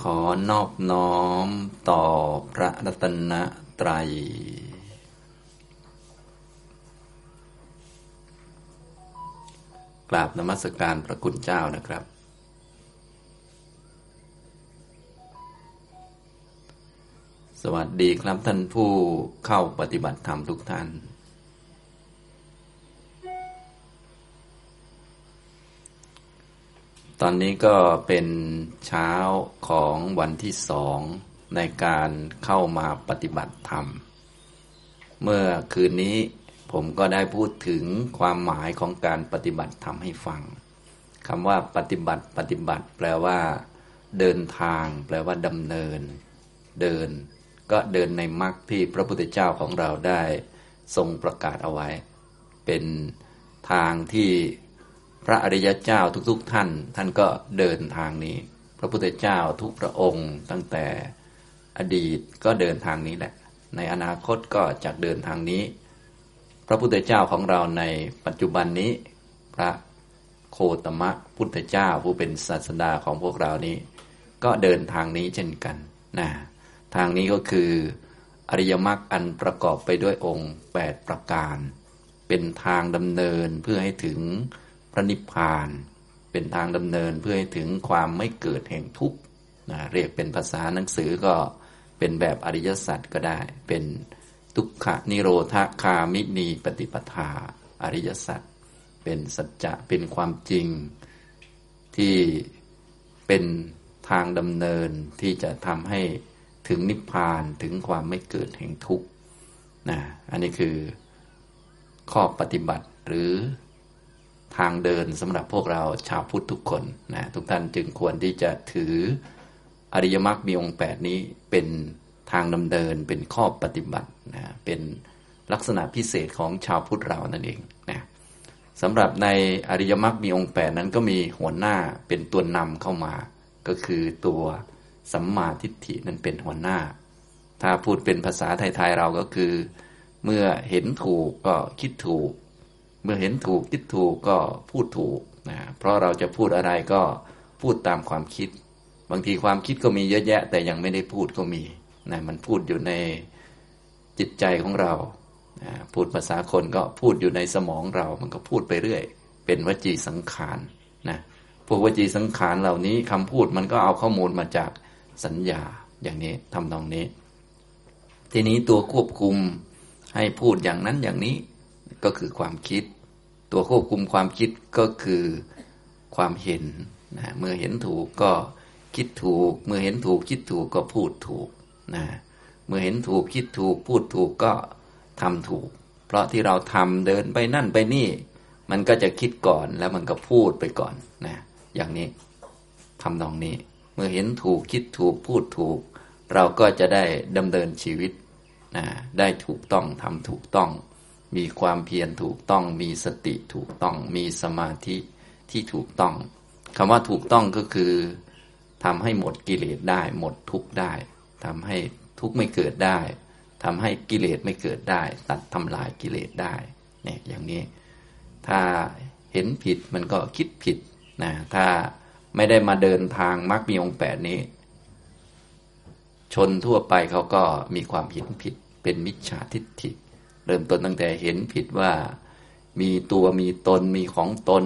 ขอนอบน้อมต่อพระรัตนตรัย กราบนมัสการพระคุณเจ้านะครับ สวัสดีครับท่านผู้เข้าปฏิบัติธรรมทุกท่าน ตอนนี้ก็เป็นเช้าของวันที่สองในการเข้ามาปฏิบัติธรรม เมื่อคืนนี้ผมก็ได้พูดถึงความหมายของการปฏิบัติธรรมให้ฟังคำว่าปฏิบัติปฏิบัติ แปลว่า เดินทาง แปลว่าดำเนิน เดิน ก็เดินในมรรคที่พระพุทธเจ้าของเราได้ทรงประกาศเอาไว้ เป็นทางที่ ระอริยเจ้าทุกๆทท่าน ท่านก็เดินทางนี้ พระพุทธเจ้าทุกพระองค์ ตั้งแต่อดีตก็เดินทางนี้แหละ ในอนาคตก็จะเดินทางนี้ พระพุทธเจ้าของเราในปัจจุบันนี้ พระโคตมะพุทธเจ้าผู้เป็นศาสดาของพวกเรานี้ ก็เดินทางนี้เช่นกันนะทางนี้ก็คืออริยมรรคอันประกอบไปด้วยองค์ 8 ประการ เป็นทางดำเนินเพื่อให้ถึง ระนิพพาน เป็นทางดำเนินเพื่อให้ถึงความไม่เกิดแห่งทุกข์นะเรียกเป็นภาษาหนังสือก็เป็นแบบอริยสัจก็ได้ เป็นทุกขนิโรธคามินีปฏิปทาอริยสัจเป็นสัจจะเป็นความจริงที่เป็นทางดำเนินที่จะทำให้ถึงนิพพานถึงความไม่เกิดแห่งทุกข์นะอันนี้คือข้อปฏิบัติหรือ ทางเดินสำหรับพวกเราชาวพุทธทุกคนนะทุกท่านจึงควรที่จะถืออริยมรรคมีองค์แปดนี้เป็นทางดำเนินเป็นข้อปฏิบัตินะเป็นลักษณะพิเศษของชาวพุทธเรานั่นเองนะสำหรับในอริยมรรคมีองค์แปดนั้นก็มีหัวหน้าเป็นตัวนำเข้ามา ก็คือตัวสัมมาทิฏฐินั้นเป็นหัวหน้า ถ้าพูดเป็นภาษาไทยๆเราก็คือ เมื่อเห็นถูกก็คิดถูก เมื่อเห็นถูกคิดถูกก็พูดถูกนะเพราะเราจะพูดอะไรก็พูดตามความคิด บางทีความคิดก็มีเยอะแยะ แต่ยังไม่ได้พูดก็มีนะมันพูดอยู่ในจิตใจของเรานะพูดภาษาคนก็พูดอยู่ในสมองเรา มันก็พูดไปเรื่อย เป็นวจีสังขารนะพวกวจีสังขารเหล่านี้คำพูดมันก็เอาข้อมูลมาจากสัญญาอย่างนี้ทำนองนี้ ทีนี้ตัวควบคุมให้พูดอย่างนั้นอย่างนี้ ก็คือความคิด ตัวควบคุมความคิดก็คือความเห็นนะเมื่อเห็นถูกก็คิดถูก เมื่อเห็นถูกคิดถูกก็พูดถูกนะเมื่อเห็นถูกคิดถูกพูดถูกก็ทำถูก เพราะที่เราทำเดินไปนั่นไปนี่ มันก็จะคิดก่อนแล้วมันก็พูดไปก่อนนะอย่างนี้ทำนองนี้ เมื่อเห็นถูกคิดถูกพูดถูก เราก็จะได้ดำเนินชีวิตนะได้ถูกต้องทำถูกต้อง มีความเพียรถูกต้อง มีสติถูกต้อง มีสมาธิที่ถูกต้องคำว่าถูกต้องก็คือทำให้หมดกิเลสได้ หมดทุกข์ได้ทำให้ทุกข์ไม่เกิดได้ทำให้กิเลสไม่เกิดได้ ตัดทำลายกิเลสได้เนี่ยอย่างนี้ ถ้าเห็นผิดมันก็คิดผิดนะถ้าไม่ได้มาเดินทางมรรคมีองแปดนี้ ชนทั่วไปเขาก็มีความเห็นผิดเป็นมิจฉาทิฏฐิ เริ่มต้นตั้งแต่เห็นผิดว่า มีตัวมีตนมีของตน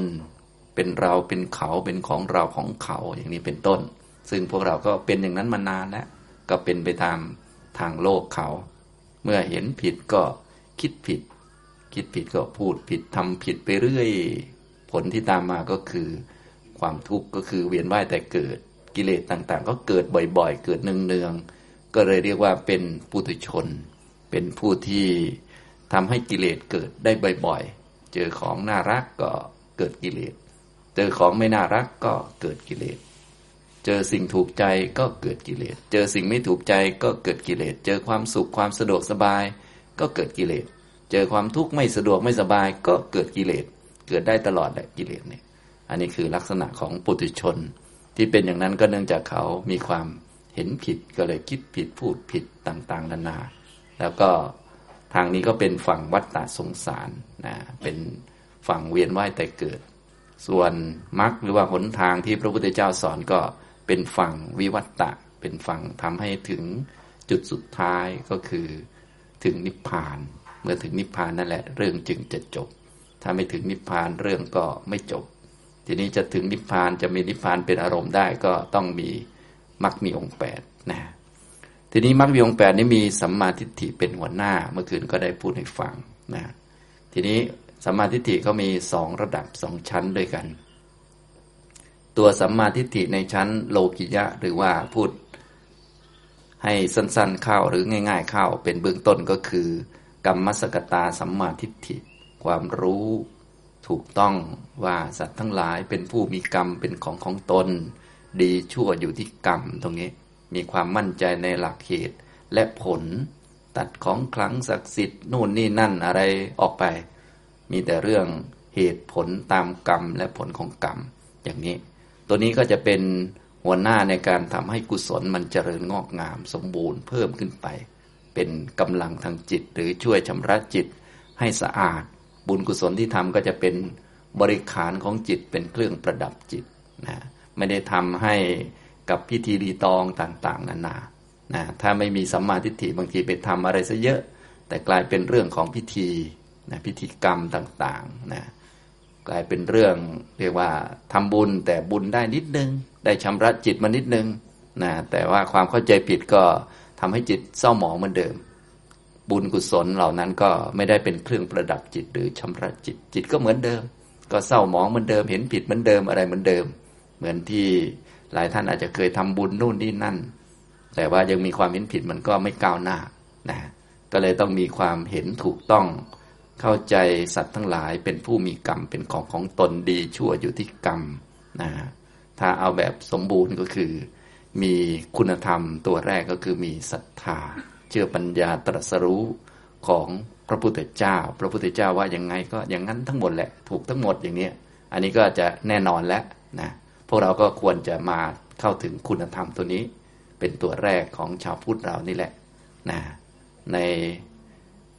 เป็นเราเป็นเขาเป็นของเราของเขาอย่างนี้เป็นต้น ซึ่งพวกเราก็เป็นอย่างนั้นมานานแล้ว ก็เป็นไปตามทางโลกเขา เมื่อเห็นผิดก็คิดผิด คิดผิดก็พูดผิดทำผิดไปเรื่อย ผลที่ตามมาก็คือ ความทุกข์ก็คือเวียนว่ายแต่เกิดกิเลสต่างๆ ก็เกิดบ่อยๆ เกิดเนืองๆก็เลยเรียกว่าเป็นปุถุชน เป็นผู้ที่ ทำให้กิเลสเกิดได้บ่อยๆ เจอของน่ารักก็เกิดกิเลส เจอของไม่น่ารักก็เกิดกิเลส เจอสิ่งถูกใจก็เกิดกิเลส เจอสิ่งไม่ถูกใจก็เกิดกิเลส เจอความสุขความสะดวกสบาย ก็เกิดกิเลส เจอความทุกข์ไม่สะดวกไม่สบาย ก็เกิดกิเลส เกิดได้ตลอดแหละกิเลสเนี่ย อันนี้คือลักษณะของปุถุชน ที่เป็นอย่างนั้นก็เนื่องจากเขามีความเห็นผิดก็เลยคิดผิดพูดผิดต่างๆนานา แล้วก็ ทางนี้ก็เป็นฝั่งวัฏฏะสงสารนะเป็นฝั่งเวียนว่ายแต่เกิด ส่วนมรรคหรือว่าหนทางที่พระพุทธเจ้าสอนก็เป็นฝั่งวิวัตตะ เป็นฝั่งทำให้ถึงจุดสุดท้ายก็คือถึงนิพพาน เมื่อถึงนิพพานนั่นแหละเรื่องจึงจะจบ ถ้าไม่ถึงนิพพานเรื่องก็ไม่จบ ทีนี้จะถึงนิพพานจะมีนิพพานเป็นอารมณ์ได้ก็ต้องมีมรรคมีองค์แปดนะ ทีนี้มรรคมีองแปดนี้มีสัมมาทิฏฐิเป็นหัวหน้า เมื่อคืนก็ได้พูดให้ฟังนะทีนี้สัมมาทิฏฐิเขามีสองระดับสองชั้นด้วยกัน ตัวสัมมาทิฏฐิในชั้นโลกิยะ หรือว่าพูดให้สั้นๆเข้าหรือง่าย ๆ เข้าเป็นเบื้องต้นก็คือกรรมสกตาสัมมาทิฏฐิ ความรู้ถูกต้องว่าสัตว์ทั้งหลายเป็นผู้มีกรรมเป็นของของตน ดีชั่วอยู่ที่กรรมตรงนี้ มีความมั่นใจในหลักเหตุและผล ตัดของคลังศักดิ์สิทธิ์นู่นนี่นั่นอะไรออกไป มีแต่เรื่องเหตุผลตามกรรมและผลของกรรม อย่างนี้ ตัวนี้ก็จะเป็นหัวหน้าในการทำให้กุศลมันเจริญงอกงาม สมบูรณ์เพิ่มขึ้นไป เป็นกำลังทางจิต หรือช่วยชำระจิตให้สะอาด บุญกุศลที่ทำก็จะเป็นบริขารของจิตเป็นเครื่องประดับจิตนะไม่ได้ทำให้ กับพิธีรีตองต่างๆ นานานะถ้าไม่มีสัมมาทิฏฐิบางทีไปทำอะไรซะเยอะ แต่กลายเป็นเรื่องของพิธีนะพิธีกรรมต่างๆนะกลายเป็นเรื่องเรียกว่าทำบุญแต่บุญได้นิดนึง ได้ชำระจิตมานิดนึงนะแต่ว่าความเข้าใจผิดก็ทำให้จิตเศร้าหมองเหมือนเดิม บุญกุศลเหล่านั้นก็ไม่ได้เป็นเครื่องประดับจิต หรือชำระจิตจิตก็เหมือนเดิม ก็เศร้าหมองเหมือนเดิม เห็นผิดเหมือนเดิมอะไรเหมือนเดิม เหมือนที่ หลายท่านอาจจะเคยทำบุญนู่นนี่นั่น แต่ว่ายังมีความเห็นผิดมันก็ไม่ก้าวหน้านะก็เลยต้องมีความเห็นถูกต้องเข้าใจสัตว์ทั้งหลายเป็นผู้มีกรรมเป็นของของตนดีชั่วอยู่ที่กรรมนะถ้าเอาแบบสมบูรณ์ก็คือ มีคุณธรรมตัวแรกก็คือมีศรัทธา เชื่อปัญญาตรัสรู้ของพระพุทธเจ้า พระพุทธเจ้าว่ายังไงก็อย่างนั้นทั้งหมดแหละ ถูกทั้งหมดอย่างนี้อันนี้ก็จะแน่นอนแล้วนะ วกเราก็ควรจะมาเข้าถึงคุณธรรมตัวนี้ เป็นตัวแรกของชาวพุทธเรานี่แหละนะใน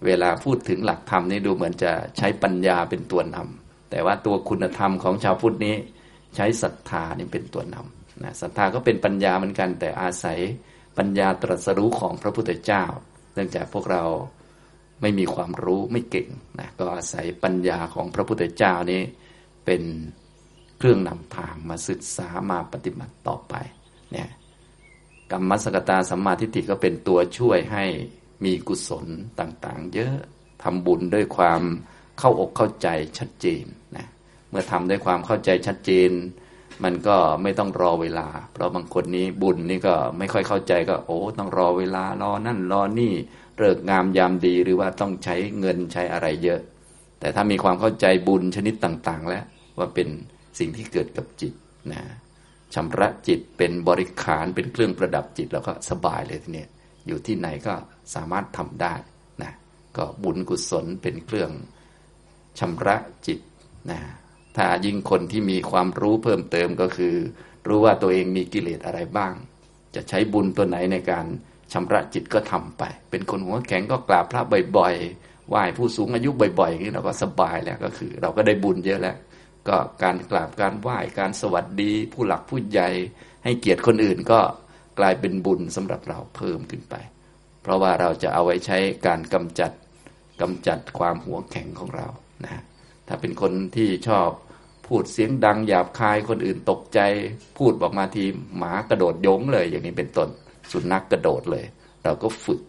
เวลาพูดถึงหลักธรรมนี่ดูเหมือนจะใช้ปัญญาเป็นตัวนำแต่ว่าตัวคุณธรรมของชาวพุทธนี้ ใช้ศรัทธานี่เป็นตัวนำนะศรัทธาก็เป็นปัญญาเหมือนกัน แต่อาศัยปัญญาตรัสรู้ของพระพุทธเจ้า เนื่องจากพวกเราไม่มีความรู้ไม่เก่งนะก็อาศัยปัญญาของพระพุทธเจ้านี้เป็น เครื่องนำทางมาศึกษามาปฏิบัติต่อไปเนี่ยกรรมสกตาสัมมาทิฏฐิก็เป็นตัวช่วยให้มีกุศลต่างๆ เยอะทำบุญด้วยความเข้าอกเข้าใจชัดเจนนะเมื่อทำด้วยความเข้าใจชัดเจน มันก็ไม่ต้องรอเวลา เพราะบางคนนี้บุญนี่ก็ไม่ค่อยเข้าใจก็โอ้ต้องรอเวลารอนั่นรอนี่เลิกงามยามดีหรือว่าต้องใช้เงินใช้อะไรเยอะ แต่ถ้ามีความเข้าใจบุญชนิดต่างๆ แล้วว่าเป็น สิ่งที่เกิดกับจิตนะชำระจิตเป็นบริขารเป็นเครื่องประดับจิตแล้วก็สบายเลยทีนี้อยู่ที่ไหนก็สามารถทำได้นะก็บุญกุศลเป็นเครื่องชำระจิตนะถ้ายิ่งคนที่มีความรู้เพิ่มเติมก็คือ รู้ว่าตัวเองมีกิเลสอะไรบ้าง จะใช้บุญตัวไหนในการชำระจิตก็ทำไป เป็นคนหัวแข็งก็กราบพระบ่อยๆไหว้ผู้สูงอายุบ่อยๆอย่างนี่เราก็สบายแล้วก็คือ เราก็ได้บุญเยอะแล้ว ก็การกราบการไหว้การสวัสดี ผู้หลักผู้ใหญ่ให้เกียรติคนอื่นก็กลายเป็นบุญสำหรับเราเพิ่มขึ้นไป เพราะว่าเราจะเอาไว้ใช้การกำจัดกำจัดความหัวแข็งของเรานะถ้าเป็นคนที่ชอบพูดเสียงดังหยาบคายคนอื่นตกใจ พูดบอกมาทีหมากระโดดยงเลย อย่างนี้เป็นต้นสุนัขกกระโดดเลย เราก็ฝึก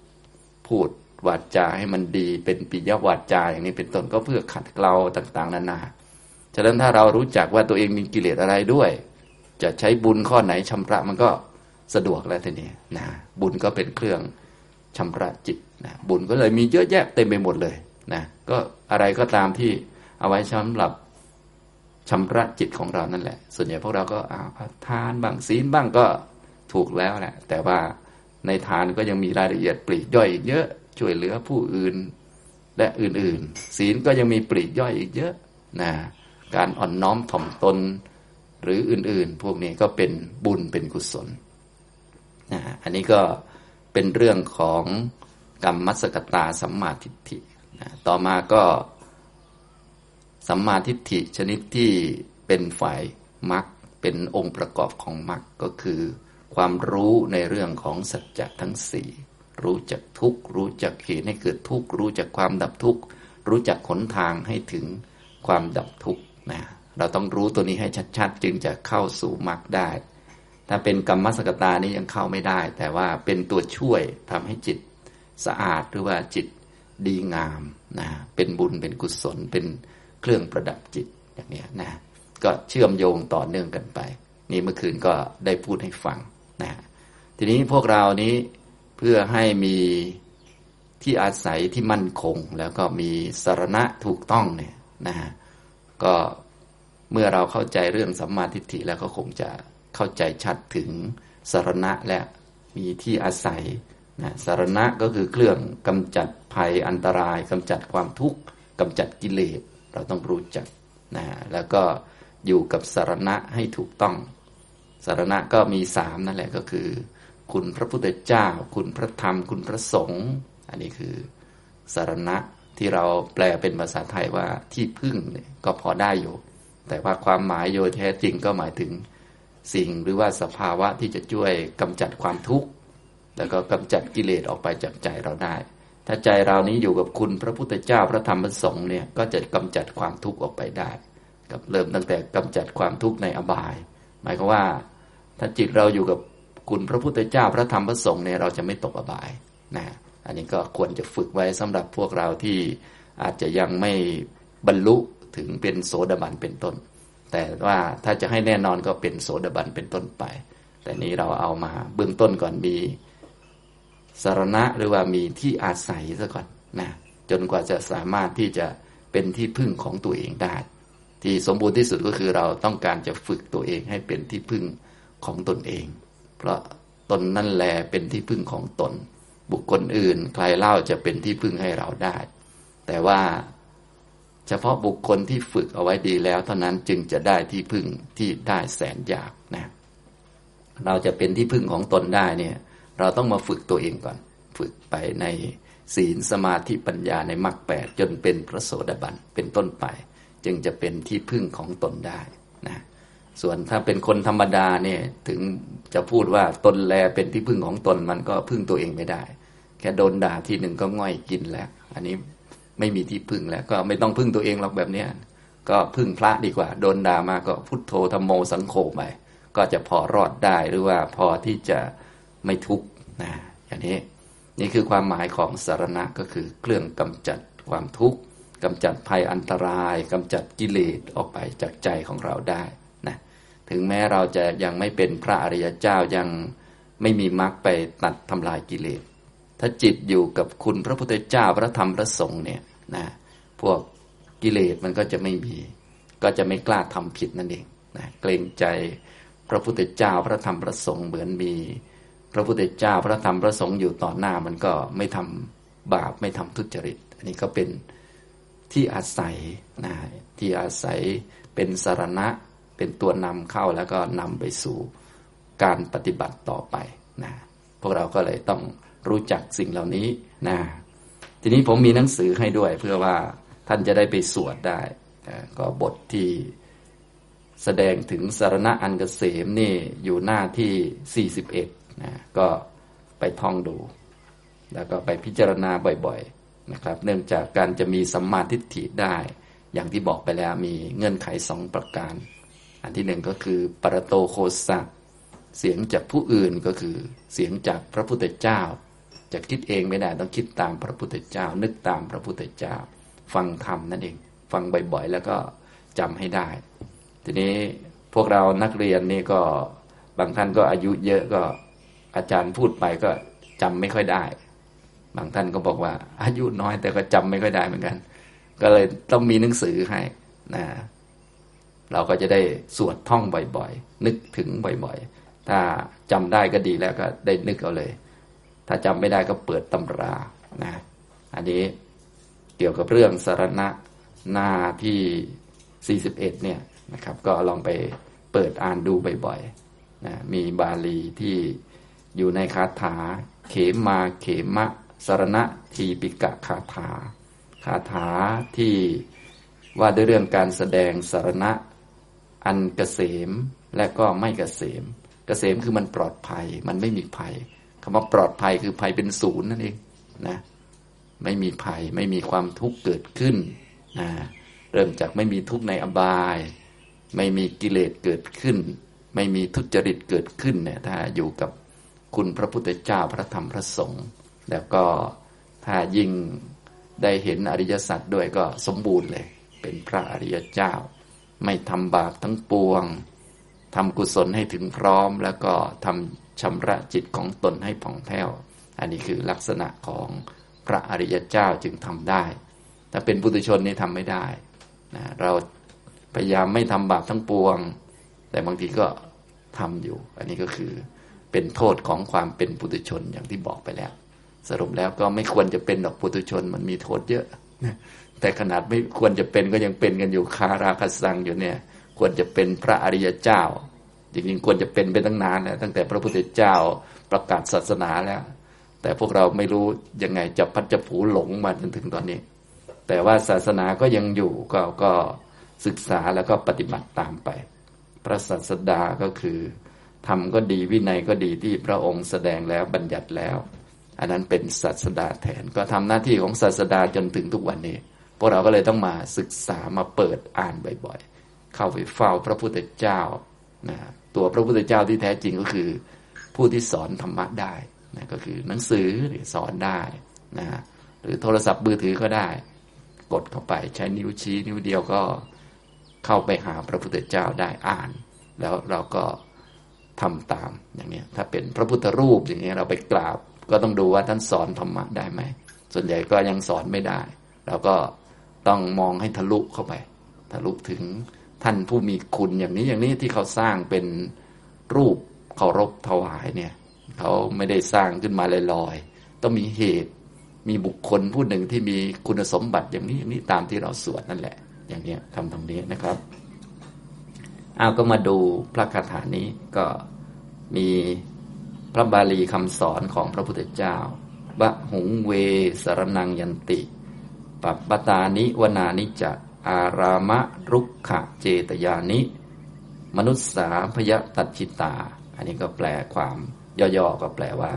พูดวาจาให้มันดีเป็นปิยวาจาอย่างนี้เป็นต้นก็เพื่อขัดเกลาต่าง ๆนานา ฉะนั้นถ้าเรารู้จักว่าตัวเองมีกิเลสอะไรด้วย จะใช้บุญข้อไหนชำระมันก็สะดวกแล้วทีนี้นะบุญก็เป็นเครื่องชำระจิตนะบุญก็เลยมีเยอะแยะเต็มไปหมดเลยนะก็อะไรก็ตามที่เอาไว้สำหรับชำระจิตของเรานั่นแหละ ส่วนใหญ่พวกเราก็อาทานบ้างศีลบ้างก็ถูกแล้วแหละ แต่ว่าในทานก็ยังมีรายละเอียดปลีกย่อยอีกเยอะ ช่วยเหลือผู้อื่นและอื่นๆ ศีลก็ยังมีปลีกย่อยอีกเยอะนะ การอ่อนน้อมถ่อมตน หรืออื่นๆ พวกนี้ก็เป็นบุญเป็นกุศลนะอันนี้ก็เป็นเรื่องของกรรมมัสกตาสัมมาทิฏฐินะต่อมาก็สัมมาทิฏฐิชนิดที่เป็นฝ่ายมรรคเป็นองค์ประกอบของมรรคก็คือ ความรู้ในเรื่องของสัจจะทั้งสี่รู้จักทุกข์รู้จักเหตุให้เกิดทุกข์รู้จักความดับทุกข์รู้จักขนทางให้ถึงความดับทุกข์ นะเราต้องรู้ตัวนี้ให้ชัดๆ จึงจะเข้าสู่มรรคได้ ถ้าเป็นกรรมสกตานี้ยังเข้าไม่ได้ แต่ว่าเป็นตัวช่วยทำให้จิตสะอาดหรือว่าจิตดีงามนะเป็นบุญเป็นกุศลเป็นเครื่องประดับจิตอย่างนี้นะก็เชื่อมโยงต่อเนื่องกันไป นี่เมื่อคืนก็ได้พูดให้ฟังนะทีนี้พวกเรานี้เพื่อให้มีที่อาศัยที่มั่นคง แล้วก็มีสารณะถูกต้องเนี่ยนะ ก็เมื่อเราเข้าใจเรื่องสัมมาทิฏฐิแล้วก็คงจะเข้าใจชัดถึงสารณะและมีที่อาศัยนะสารณะก็คือเครื่องกำจัดภัยอันตรายกำจัดความทุกข์กำจัดกิเลสเราต้องรู้จักนะแล้วก็อยู่กับสารณะให้ถูกต้องสารณะก็มีสามนั่นแหละก็คือ คุณพระพุทธเจ้า คุณพระธรรม คุณพระสงฆ์อันนี้คือสารณะ ที่เราแปลเป็นภาษาไทยว่าที่พึ่งเนี่ยก็พอได้อยู่ แต่ว่าความหมายโยแท้จริงก็หมายถึงสิ่งหรือว่าสภาวะที่จะช่วยกำจัดความทุกข์แล้วก็กำจัดกิเลสออกไปจากใจเราได้ ถ้าใจเรานี้อยู่กับคุณพระพุทธเจ้าพระธรรมพระสงฆ์เนี่ยก็จะกำจัดความทุกข์ออกไปได้กับเริ่มตั้งแต่กำจัดความทุกข์ในอบาย หมายความว่า ถ้าจิตเราอยู่กับคุณพระพุทธเจ้าพระธรรมพระสงฆ์เนี่ยเราจะไม่ตกอบายนะ อันนี้ก็ควรจะฝึกไว้สำหรับพวกเราที่อาจจะยังไม่บรรลุถึงเป็นโสดาบันเป็นต้น แต่ว่าถ้าจะให้แน่นอนก็เป็นโสดาบันเป็นต้นไป แต่นี้เราเอามาเบื้องต้นก่อนมีสารณะหรือว่ามีที่อาศัยซะก่อนนะจนกว่าจะสามารถที่จะเป็นที่พึ่งของตัวเองได้ ที่สมบูรณ์ที่สุดก็คือเราต้องการจะฝึกตัวเองให้เป็นที่พึ่งของตนเอง เพราะตนนั่นแหละเป็นที่พึ่งของตน บุคคลอื่น ใครเล่าจะเป็นที่พึ่งให้เราได้ แต่ว่าเฉพาะบุคคลที่ฝึกเอาไว้ดีแล้ว เท่านั้นจึงจะได้ที่พึ่งที่ได้แสนยากนะเราจะเป็นที่พึ่งของตนได้เนี่ย เราต้องมาฝึกตัวเองก่อน ฝึกไปในศีลสมาธิปัญญาในมรรคแปดจนเป็นพระโสดาบันเป็นต้นไป จึงจะเป็นที่พึ่งของตนได้นะ ส่วนถ้าเป็นคนธรรมดาเนี่ยถึงจะพูดว่าตนแลเป็นที่พึ่งของตนมันก็พึ่งตัวเองไม่ได้ แค่โดนด่าทีหนึ่งก็ง่อยกินแล้ว อันนี้ไม่มีที่พึ่งแล้ว ก็ไม่ต้องพึ่งตัวเองหรอกแบบนี้ก็พึ่งพระดีกว่า โดนด่ามาก็พุทโธธรรมโมสังโฆไปก็จะพอรอดได้หรือว่าพอที่จะไม่ทุกข์นะอย่างนี้นี่คือความหมายของสารณะก็คือเครื่องกำจัดความทุกข์กำจัดภัยอันตรายกำจัดกิเลสออกไปจากใจของเราได้ ถึงแม้เราจะยังไม่เป็นพระอริยเจ้ายังไม่มีมรรคไปตัดทำลายกิเลส ถ้าจิตอยู่กับคุณพระพุทธเจ้าพระธรรมพระสงฆ์เนี่ยนะพวกกิเลสมันก็จะไม่มี ก็จะไม่กล้าทำผิดนั่นเองนะเกรงใจพระพุทธเจ้าพระธรรมพระสงฆ์เหมือนมี พระพุทธเจ้าพระธรรมพระสงฆ์อยู่ต่อหน้ามันก็ไม่ทำบาปไม่ทำทุจริต อันนี้ก็เป็นที่อาศัยนะที่อาศัยเป็นสารณะ เป็นตัวนำเข้าแล้วก็นำไปสู่การปฏิบัติต่อไปนะพวกเราก็เลยต้องรู้จักสิ่งเหล่านี้นะทีนี้ผมมีหนังสือให้ด้วย เพื่อว่าท่านจะได้ไปสวดได้ก็บทที่แสดงถึงสารณะอันกเกษมนี่อยู่หน้าที่ 41นะก็ไปท่องดู แล้วก็ไปพิจารณาบ่อยๆนะครับ เนื่องจากการจะมีสัมมาทิฏฐิได้ อย่างที่บอกไปแล้วมีเงื่อนไขสองประการ อันที่หนึ่งก็คือปรโตโคสักเสียงจากผู้อื่นก็คือเสียงจากพระพุทธเจ้าจะคิดเองไม่ได้ต้องคิดตามพระพุทธเจ้า นึกตามพระพุทธเจ้า ฟังธรรมนั่นเอง ฟังบ่อยๆ แล้วก็จำให้ได้ ทีนี้พวกเรานักเรียนนี่ก็บางท่านก็อายุเยอะก็อาจารย์พูดไปก็จำไม่ค่อยได้ บางท่านก็บอกว่า อายุน้อยแต่ก็จำไม่ค่อยได้เหมือนกัน ก็เลยต้องมีหนังสือให้นะ เราก็จะได้สวดท่องบ่อยๆ นึกถึงบ่อยๆ ถ้าจำได้ก็ดีแล้วก็ได้นึกเอาเลย ถ้าจำไม่ได้ก็เปิดตำรานะอันนี้เกี่ยวกับเรื่องสารณะหน้าที่ 41 เนี่ยนะครับ ก็ลองไปเปิดอ่านดูบ่อยๆนะมีบาลีที่อยู่ในคาถา เขมาเขมะสารณะทีปิกะคาถา คาถาที่ว่าด้วยเรื่องการแสดงสารณะ อันเกษมและก็ไม่เกษม เกษมคือมันปลอดภัย มันไม่มีภัยคำว่าปลอดภัยคือภัยเป็นศูนย์นั่นเองนะไม่มีภัยไม่มีความทุกข์เกิดขึ้นนะเริ่มจากไม่มีทุกข์ในอบาย ไม่มีกิเลสเกิดขึ้น ไม่มีทุจริตเกิดขึ้นเนี่ยถ้าอยู่กับคุณพระพุทธเจ้าพระธรรมพระสงฆ์แล้วก็ถ้ายิ่งได้เห็นอริยสัจด้วยก็สมบูรณ์เลย เป็นพระอริยเจ้า ไม่ทำบาปทั้งปวงทำกุศลให้ถึงพร้อม แล้วก็ทำชำระจิตของตนให้ผ่องแผ้ว อันนี้คือลักษณะของพระอริยเจ้าจึงทำได้ ถ้าเป็นปุถุชนนี่ทำไม่ได้นะเราพยายามไม่ทำบาปทั้งปวง แต่บางทีก็ทำอยู่ อันนี้ก็คือเป็นโทษของความเป็นปุถุชนอย่างที่บอกไปแล้ว สรุปแล้วก็ไม่ควรจะเป็นดอกปุถุชนมันมีโทษเยอะ แต่ขนาดไม่ควรจะเป็นก็ยังเป็นกันอยู่คาราคสังอยู่เนี่ย ควรจะเป็นพระอริยเจ้า จริงๆควรจะเป็นไปตั้งนานแล้วตั้งแต่พระพุทธเจ้าประกาศศาสนาแล้ว แต่พวกเราไม่รู้ยังไงจะพัดจะผูหลงมาจนถึงตอนนี้ แต่ว่าศาสนาก็ยังอยู่ก็ก็ศึกษาแล้วก็ปฏิบัติตามไป พระศาสดาก็คือทำก็ดีวินัยก็ดีที่พระองค์แสดงแล้วบัญญัติแล้ว อันนั้นเป็นศาสดาแทนก็ทำหน้าที่ของศาสดาจนถึงทุกวันนี้ พวกเราก็เลยต้องมาศึกษามาเปิดอ่านบ่อยๆ เข้าไปเฝ้าพระพุทธเจ้านะตัวพระพุทธเจ้าที่แท้จริงก็คือ ผู้ที่สอนธรรมะได้นะก็คือหนังสือหรือสอนได้นะหรือโทรศัพท์มือถือก็ได้ กดเข้าไปใช้นิ้วชี้นิ้วเดียวก็เข้าไปหาพระพุทธเจ้าได้อ่าน แล้วเราก็ทำตามอย่างนี้ถ้าเป็นพระพุทธรูปอย่างนี้เราไปกราบ ก็ต้องดูว่าท่านสอนธรรมะได้ไหมส่วนใหญ่ก็ยังสอนไม่ได้ เราก็ ต้องมองให้ทะลุเข้าไป ทะลุถึงท่านผู้มีคุณอย่างนี้อย่างนี้ที่เขาสร้างเป็นรูปเคารพถวายเนี่ยเขาไม่ได้สร้างขึ้นมาลอยๆต้องมีเหตุมีบุคคลผู้หนึ่งที่มีคุณสมบัติอย่างนี้อย่างนี้ตามที่เราสวดนั่นแหละ อย่างนี้ทำตรงนี้นะครับเอาก็มาดูพระคาถานี้ก็มีพระบาลีคำสอนของพระพุทธเจ้าบะหุงเวสรนังยันติ ปัปตานิวนานิจะ อารามะรุกขะเจตยานิ มนุษสาพยตัจิตา อันนี้ก็แปลความย่อๆก็แปลว่า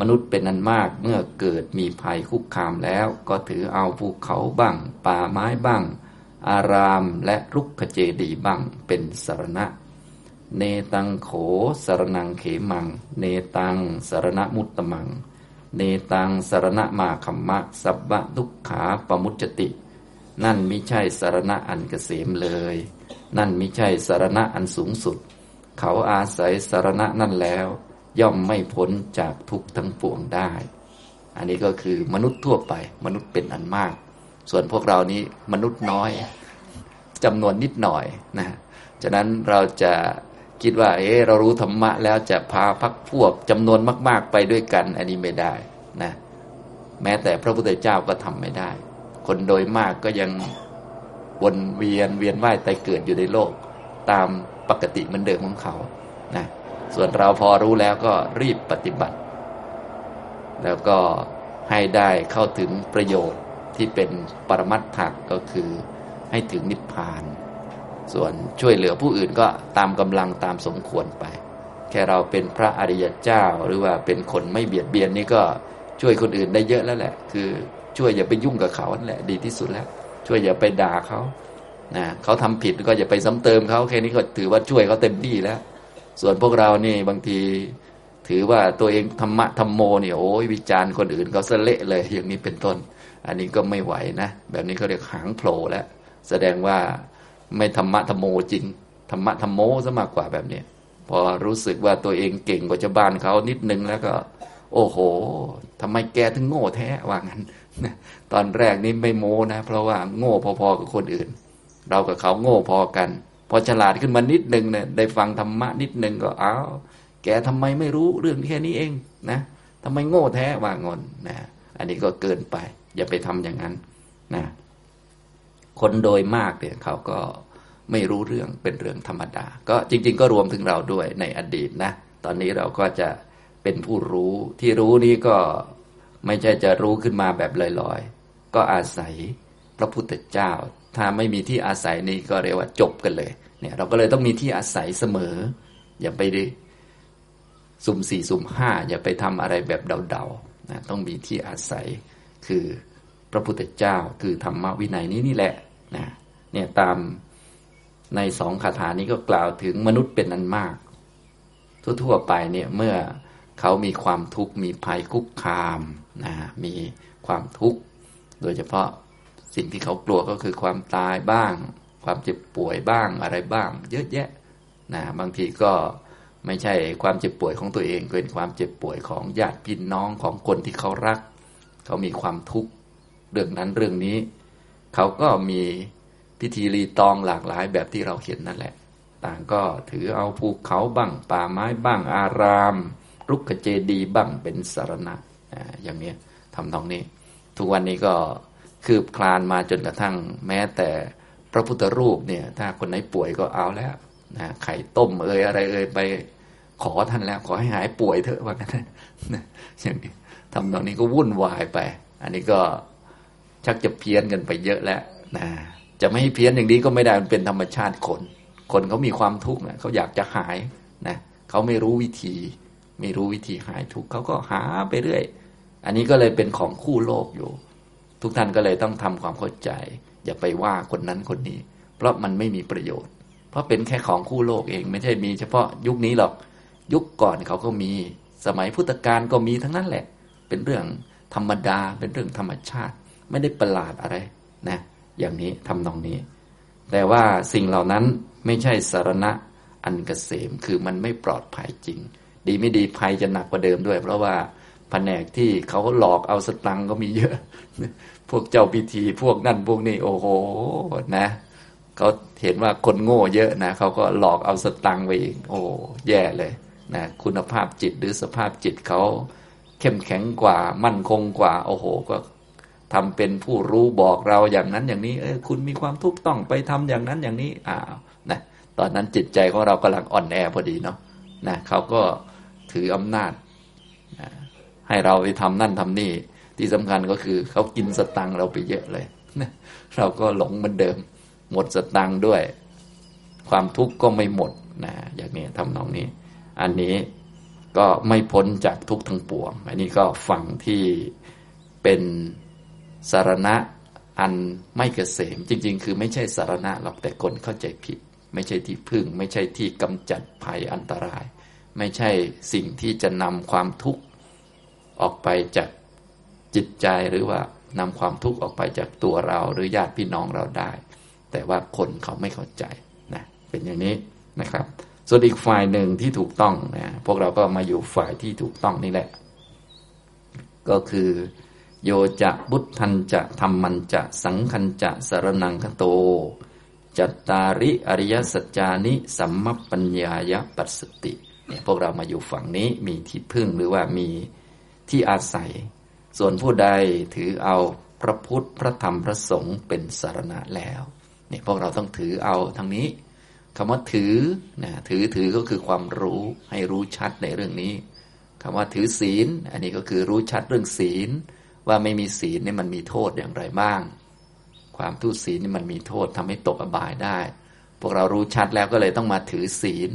มนุษย์เป็นนันมากเมื่อเกิดมีภัยคุกคามแล้ว ก็ถือเอาภูเขาบ้าง ป่าไม้บ้าง อารามและรุกขเจดีบ้างเป็นสารณะ เนตังโขสารนังเขมัง เนตังสารณมุตตมัง เนตังสารณะมาคัมมะสับบะทุกขาปมุจติ นั่นมิใช่สารณะอันเกษมเลย นั่นมิใช่สารณะอันสูงสุด เขาอาศัยสารณะนั่นแล้ว ย่อมไม่พ้นจากทุกทั้งปวงได้ อันนี้ก็คือมนุษย์ทั่วไป มนุษย์เป็นอันมาก ส่วนพวกเรานี้มนุษย์น้อยจำนวนนิดหน่อยนะฉะนั้นเราจะ คิดว่า เออเรารู้ธรรมะแล้วจะพาพักพวกจำนวนมาก ๆ ไปด้วยกัน อันนี้ไม่ได้นะ แม้แต่พระพุทธเจ้าก็ทำไม่ได้ คนโดยมากก็ยังวนเวียนเวียนว่ายตายเกิดอยู่ในโลก ตามปกติเหมือนเดิมของเขานะส่วนเราพอรู้แล้วก็รีบปฏิบัติ แล้วก็ให้ได้เข้าถึงประโยชน์ที่เป็นปรมัตถะก็คือให้ถึงนิพพาน ส่วนช่วยเหลือผู้อื่นก็ตามกำลังตามสมควรไป แค่เราเป็นพระอริยเจ้าหรือว่าเป็นคนไม่เบียดเบียนนี่ก็ช่วยคนอื่นได้เยอะแล้วแหละ คือช่วยอย่าไปยุ่งกับเขานั่นแหละดีที่สุดแล้ว ช่วยอย่าไปด่าเขานะเขาทำผิดก็อย่าไปซ้ำเติมเขาแค่นี้ก็ถือว่าช่วยเขาเต็มที่แล้ว ส่วนพวกเรานี่บางที ถือว่าตัวเองธรรมะธรรมโมเนี่ยโอ้ยวิจารณ์คนอื่นเขาเสละเลยอย่างนี้เป็นต้น อันนี้ก็ไม่ไหวนะ แบบนี้เขาเรียกหางโผล่แล้วแสดงว่า ไม่ธรรมะธรรมโมจริง ธรรมะธรรมโมซะมากกว่าแบบนี้พอรู้สึกว่าตัวเองเก่งกว่าชาวบ้านเขานิดนึงแล้วก็ โอ้โหทำไมแกถึงโง่แท้ว่างั้นตอนแรกนี่ไม่โม้นะ เพราะว่าโง่พอๆกับคนอื่น เรากับเขาโง่พอกัน พอฉลาดขึ้นมานิดนึงเนี่ยได้ฟังธรรมะนิดนึงก็อ้าวแกทำไมไม่รู้เรื่องแค่นี้เองนะทำไมโง่แท้ว่างอนนะอันนี้ก็เกินไป อย่าไปทำอย่างนั้นนะคนโดยมากเนี่ยเขาก็ ไม่รู้เรื่องเป็นเรื่องธรรมดา ก็จริง ๆ ก็รวมถึงเราด้วยในอดีตนะ ตอนนี้เราก็จะเป็นผู้รู้ที่รู้นี้ก็ไม่ใช่จะรู้ขึ้นมาแบบลอยๆ ก็อาศัยพระพุทธเจ้า ถ้าไม่มีที่อาศัยนี้ก็เรียกว่าจบกันเลยเนี่ยเราก็เลยต้องมีที่อาศัยเสมอ อย่าไปดิสุ่มสี่สุ่มห้าอย่าไปทำอะไรแบบเดาๆนะต้องมีที่อาศัยคือพระพุทธเจ้าคือธรรมวินัยนี้นี่แหละนะเนี่ยตาม ในสองคาถานี้ก็กล่าวถึงมนุษย์เป็นอันมาก ทั่วๆไปเนี่ยเมื่อเขามีความทุกข์มีภัยคุกคามนะมีความทุกข์โดยเฉพาะสิ่งที่เขากลัวก็คือความตายบ้าง ความเจ็บป่วยบ้างอะไรบ้าง เยอะแยะนะบางทีก็ไม่ใช่ความเจ็บป่วยของตัวเองเป็นความเจ็บป่วยของญาติพี่น้องของคนที่เขารัก เขามีความทุกข์เรื่องนั้นเรื่องนี้ เขาก็มี พิธีรีตองหลากหลายแบบที่เราเห็นนั่นแหละ ต่างก็ถือเอาภูเขาบ้างป่าไม้บ้างอาราม รุกขเจดีบ้างเป็นสารณะอย่างนี้ทำตรงนี้ ทุกวันนี้ก็คืบคลานมาจนกระทั่งแม้แต่พระพุทธรูปเนี่ย ถ้าคนไหนป่วยก็เอาแล้วนะไข่ต้มเอ่ยอะไรเอ่ยไปขอท่านแล้ว ขอให้หายป่วยเถอะว่ากันนะอย่างนี้ทำตรงนี้ก็วุ่นวายไป อันนี้ก็ชักจะเพี้ยนกันไปเยอะแล้วนะ จะไม่ให้เพี้ยนอย่างนี้ก็ไม่ได้มันเป็นธรรมชาติคน คนเขามีความทุกข์นะเขาอยากจะหายนะเขาไม่รู้วิธี ไม่รู้วิธีหายทุกข์เขาก็หาไปเรื่อย อันนี้ก็เลยเป็นของคู่โลกอยู่ ทุกท่านก็เลยต้องทำความเข้าใจ อย่าไปว่าคนนั้นคนนี้ เพราะมันไม่มีประโยชน์ เพราะเป็นแค่ของคู่โลกเอง ไม่ใช่มีเฉพาะยุคนี้หรอกยุคก่อนเขาก็มีสมัยพุทธกาลก็มีทั้งนั้นแหละ เป็นเรื่องธรรมดาเป็นเรื่องธรรมชาติ ไม่ได้ประหลาดอะไรนะ อย่างนี้ทำนองนี้ แต่ว่าสิ่งเหล่านั้นไม่ใช่สารณะอันกเกษมคือมันไม่ปลอดภัยจริง ดีไม่ดีภัยจะหนักกว่าเดิมด้วย เพราะว่าแผนกที่เขาหลอกเอาสตังก็มีเยอะ พวกเจ้าพิธีพวกนั่นพวกนี้โอ้โหนะเขาเห็นว่าคนโง่เยอะนะเขาก็หลอกเอาสตังไปอีกโอ้แย่เลยนะคุณภาพจิตหรือสภาพจิตเขาเข้มแข็งกว่ามั่นคงกว่า โอ้โห ก็ ทำเป็นผู้รู้บอกเราอย่างนั้นอย่างนี้เออคุณมีความทุกข์ต้องไปทำอย่างนั้นอย่างนี้อ้าวนะตอนนั้นจิตใจของเรากำลังอ่อนแอพอดีเนาะนะเขาก็ถืออำนาจนะให้เราไปทำนั่นทำนี่ ที่สำคัญก็คือเขากินสตังเราไปเยอะเลยนะเราก็หลงเหมือนเดิม หมดสตังด้วย ความทุกข์ก็ไม่หมดนะอย่างนี้ทำนองนี้ อันนี้ก็ไม่พ้นจากทุกข์ทั้งปวง อันนี้ก็ฝั่งที่เป็น สารณะอันไม่เกษม จริง ๆ คือไม่ใช่สารณะหรอกแต่คนเข้าใจผิด ไม่ใช่ที่พึ่ง ไม่ใช่ที่กำจัดภัยอันตราย ไม่ใช่สิ่งที่จะนำความทุกข์ออกไปจากจิตใจหรือว่านำความทุกข์ออกไปจากตัวเราหรือญาติพี่น้องเราได้ แต่ว่าคนเขาไม่เข้าใจนะเป็นอย่างนี้นะครับ ส่วนอีกฝ่ายหนึ่งที่ถูกต้องนะพวกเราก็มาอยู่ฝ่ายที่ถูกต้องนี่แหละ ก็คือ โยจะบุตทันจะธรรมันจะสังคันจะสารนังคโต จัตตาริอริยสัจจานิสัมมปัญญายปัสสติเนี่ยพวกเรามาอยู่ฝั่งนี้มีที่พึ่งหรือว่ามีที่อาศัย ส่วนผู้ใดถือเอาพระพุทธพระธรรมพระสงฆ์เป็นสารณะแล้วเนี่ยพวกเราต้องถือเอาทางนี้คำว่าถือนะถือถือก็คือความรู้ให้รู้ชัดในเรื่องนี้คำว่าถือศีล อันนี้ก็คือรู้ชัดเรื่องศีล ว่าไม่มีศีลนี่มันมีโทษอย่างไรบ้าง ความทุศีลนี่มันมีโทษทำให้ตกอบายได้ พวกเรารู้ชัดแล้วก็เลยต้องมาถือศีล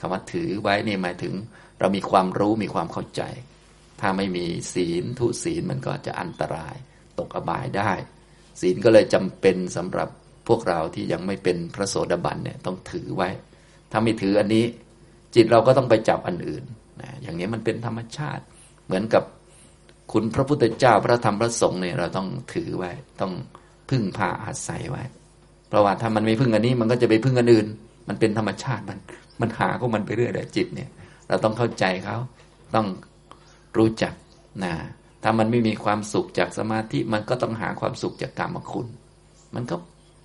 คำว่าถือไว้นี่หมายถึง เรามีความรู้มีความเข้าใจ ถ้าไม่มีศีลทุศีลมันก็จะอันตราย ตกอบายได้ ศีลก็เลยจำเป็นสำหรับพวกเราที่ยังไม่เป็นพระโสดาบันเนี่ยต้องถือไว้ ถ้าไม่ถืออันนี้ จิตเราก็ต้องไปจับอันอื่นนะอย่างนี้มันเป็นธรรมชาติ เหมือนกับ คุณพระพุทธเจ้าพระธรรมพระสงฆ์เนี่ยเราต้องถือไว้ ต้องพึ่งพาอาศัยไว้ เพราะว่าถ้ามันไม่พึ่งอันนี้มันก็จะไปพึ่งอันอื่น มันเป็นธรรมชาติมัน มันหาของมันไปเรื่อยแต่จิตเนี่ย เราต้องเข้าใจเขาต้องรู้จักนะถ้ามันไม่มีความสุขจากสมาธิมันก็ต้องหาความสุขจากกรรมคุณ มันก็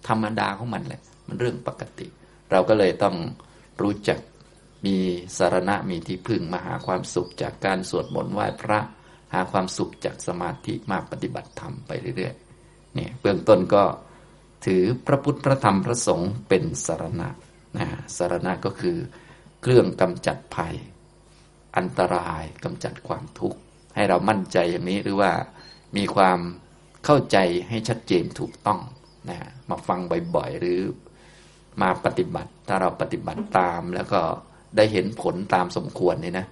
ธรรมดาของมันแหละ มันเรื่องปกติ เราก็เลยต้องรู้จักมีสารณะมีที่พึ่งมาหาความสุขจากการสวดมนต์ไหว้พระ หาความสุขจากสมาธิมาปฏิบัติธรรมไปเรื่อยๆเนี่ยเบื้องต้นก็ถือพระพุทธพระธรรมพระสงฆ์เป็นสารณะนะสารณะก็คือเครื่องกำจัดภัย อันตรายกำจัดความทุกข์ให้เรามั่นใจอย่างนี้หรือว่ามีความเข้าใจให้ชัดเจนถูกต้องนะมาฟังบ่อยๆหรือมาปฏิบัติถ้าเราปฏิบัติตามแล้วก็ได้เห็นผลตามสมควรเนี่ยนะ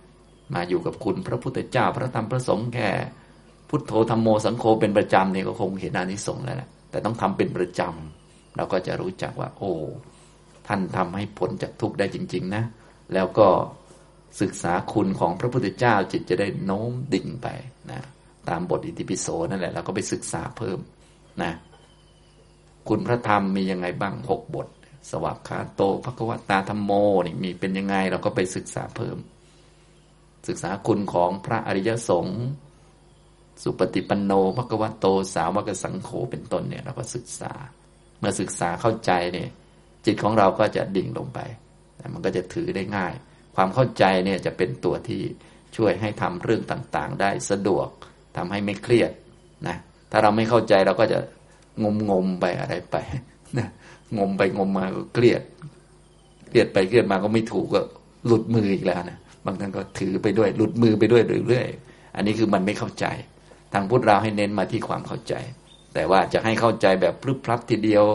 มาอยู่กับคุณพระพุทธเจ้า พระธรรมพระสงฆ์แค่พุทโธธรรมโมสังโฆเป็นประจำเนี่ยก็คงเห็นอานิสงส์แล้วแหละแต่ต้องทำเป็นประจำเราก็จะรู้จักว่า โอ้ท่านทำให้ผลจากทุกข์ได้จริง ๆ นะ แล้วก็ศึกษาคุณของพระพุทธเจ้าจิตจะได้โน้มดิ่งไปนะตามบทอิติปิโสนั่นแหละเราก็ไปศึกษาเพิ่มนะคุณพระธรรมมียังไงบ้างหกบท สวัสดคาโตภควตาธรรมโมนี่มีเป็นยังไงเราก็ไปศึกษาเพิ่ม ศึกษาคุณของพระอริยสงฆ์สุปฏิปันโนภควโตสาวกสังโฆเป็นต้นเนี่ยเราก็ศึกษา เมื่อศึกษาเข้าใจเนี่ย จิตของเราก็จะดิ่งลงไปแต่มันก็จะถือได้ง่าย ความเข้าใจเนี่ยจะเป็นตัวที่ช่วยให้ทำเรื่องต่างๆ ได้สะดวกทำให้ไม่เครียดนะถ้าเราไม่เข้าใจเราก็จะงมงมไปอะไรไปนะงมไปงมมาก็เครียด เครียดไปเครียดมาก็ไม่ถูกก็หลุดมืออีกแล้วนะ บางท่านก็ถือไปด้วย หลุดมือไปด้วยเรื่อยๆอันนี้คือมันไม่เข้าใจ ทางพุทธเราให้เน้นมาที่ความเข้าใจ แต่ว่าจะให้เข้าใจแบบพลึบพลับทีเดียว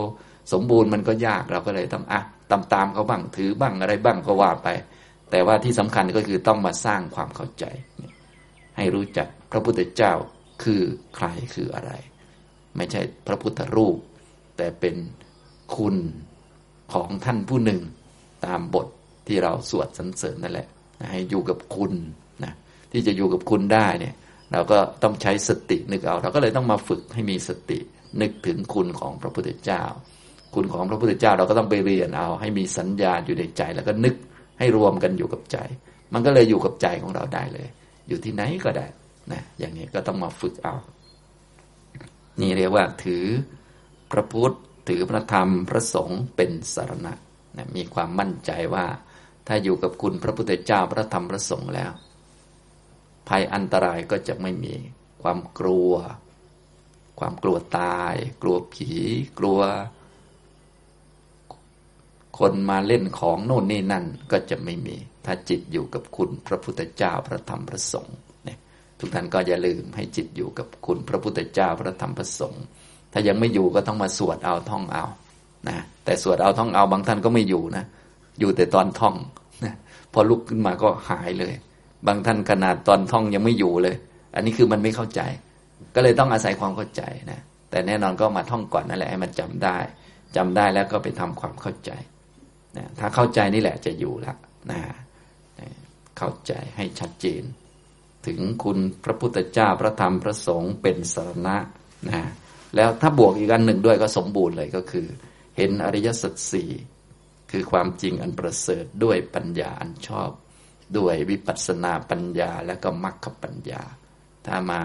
สมบูรณ์มันก็ยากเราก็เลยต้องอะตามตามเขาบ้างถือบ้างอะไรบ้างก็ว่าไป แต่ว่าที่สำคัญก็คือต้องมาสร้างความเข้าใจ ให้รู้จักพระพุทธเจ้าคือใครคืออะไร ไม่ใช่พระพุทธรูป แต่เป็นคุณของท่านผู้หนึ่งตามบทที่เราสวดสรรเสริญนั่นแหละ ให้อยู่กับคุณนะที่จะอยู่กับคุณได้เนี่ย เราก็ต้องใช้สตินึกเอา เราก็เลยต้องมาฝึกให้มีสตินึกถึงคุณของพระพุทธเจ้า คุณของพระพุทธเจ้าเราก็ต้องไปเรียนเอา ให้มีสัญญาอยู่ในใจ แล้วก็นึกให้รวมกันอยู่กับใจ มันก็เลยอยู่กับใจของเราได้เลย อยู่ที่ไหนก็ได้นะอย่างนี้ก็ต้องมาฝึกเอา นี่เรียกว่าถือพระพุทธถือพระธรรมพระสงฆ์เป็นสารณะนะมีความมั่นใจว่า ถ้าอยู่กับคุณพระพุทธเจ้าพระธรรมพระสงฆ์แล้ว ภัยอันตรายก็จะไม่มีความกลัว ความกลัวตาย กลัวผี กลัว คนมาเล่นของโน่นนี่นั่นก็จะไม่มี ถ้าจิตอยู่กับคุณพระพุทธเจ้าพระธรรมพระสงฆ์ทุกท่านก็อย่าลืมให้จิตอยู่กับคุณพระพุทธเจ้าพระธรรมพระสงฆ์ถ้ายังไม่อยู่ก็ต้องมาสวดเอาท่องเอานะแต่สวดเอาท่องเอาบางท่านก็ไม่อยู่นะ อยู่แต่ตอนท่อง พอลุกขึ้นมาก็หายเลย บางท่านขนาดตอนท่องยังไม่อยู่เลย อันนี้คือมันไม่เข้าใจ ก็เลยต้องอาศัยความเข้าใจนะแต่แน่นอนก็มาท่องก่อนนั่นแหละให้มันจำได้จำได้แล้วก็ไปทำความเข้าใจนะถ้าเข้าใจนี่แหละจะอยู่ละนะเข้าใจให้ชัดเจน ถึงคุณพระพุทธเจ้าพระธรรมพระสงฆ์เป็นสารณะนะแล้วถ้าบวกอีกอันหนึ่งด้วยก็สมบูรณ์เลยก็คือ เห็นอริยสัจสี่ คือความจริงอันประเสริฐด้วยปัญญาอันชอบ ด้วยวิปัสสนาปัญญาและก็มรรคปัญญา ถ้ามา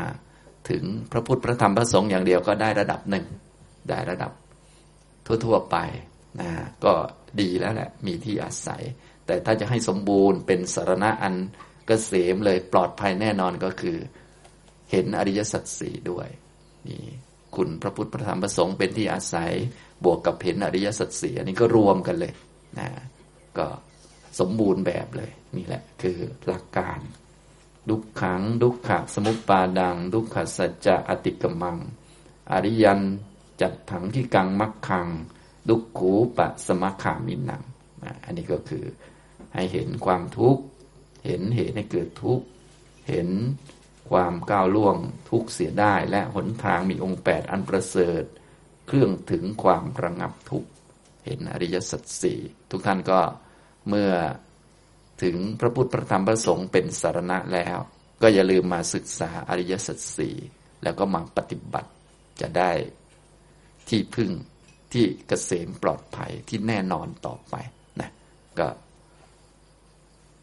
ถึงพระพุทธพระธรรมพระสงฆ์อย่างเดียวก็ได้ระดับหนึ่ง ได้ระดับทั่ว ๆไปนะก็ดีแล้วแหละมีที่อาศัย แต่ถ้าจะให้สมบูรณ์เป็นสารณะอันกเกษมเลยปลอดภัยแน่นอนก็คือ เห็นอริยสัจสี่ด้วยนี่คุณพระพุทธพระธรรมพระสงฆ์เป็นที่อาศัยบวกกับเห็นอริยสัจสี่อันนี้ก็รวมกันเลย นะก็สมบูรณ์แบบเลย นี่แหละ คือหลักการ ดุขขัง ดุขขะสมุปปาดัง ดุขสัจจะอติกมัง อริยันจัดถังที่กังมักขัง ดุขูปะสมัคขามินังอันนี้ก็คือให้เห็นความทุกข์ เห็นเหตุให้เกิดทุกข์ เห็นความก้าวล่วงทุกเสียได้และหนทางมีองค์แปดอันประเสริฐ เครื่องถึงความระงับทุกข์ เห็นอริยสัจสี่ทุกท่านก็เมื่อถึงพระพุทธพระธรรมพระสงฆ์เป็นสารณะแล้ว ก็อย่าลืมมาศึกษาอริยสัจสี่แล้วก็มาปฏิบัติจะได้ที่พึ่งที่เกษมปลอดภัยที่แน่นอนต่อไปนะก็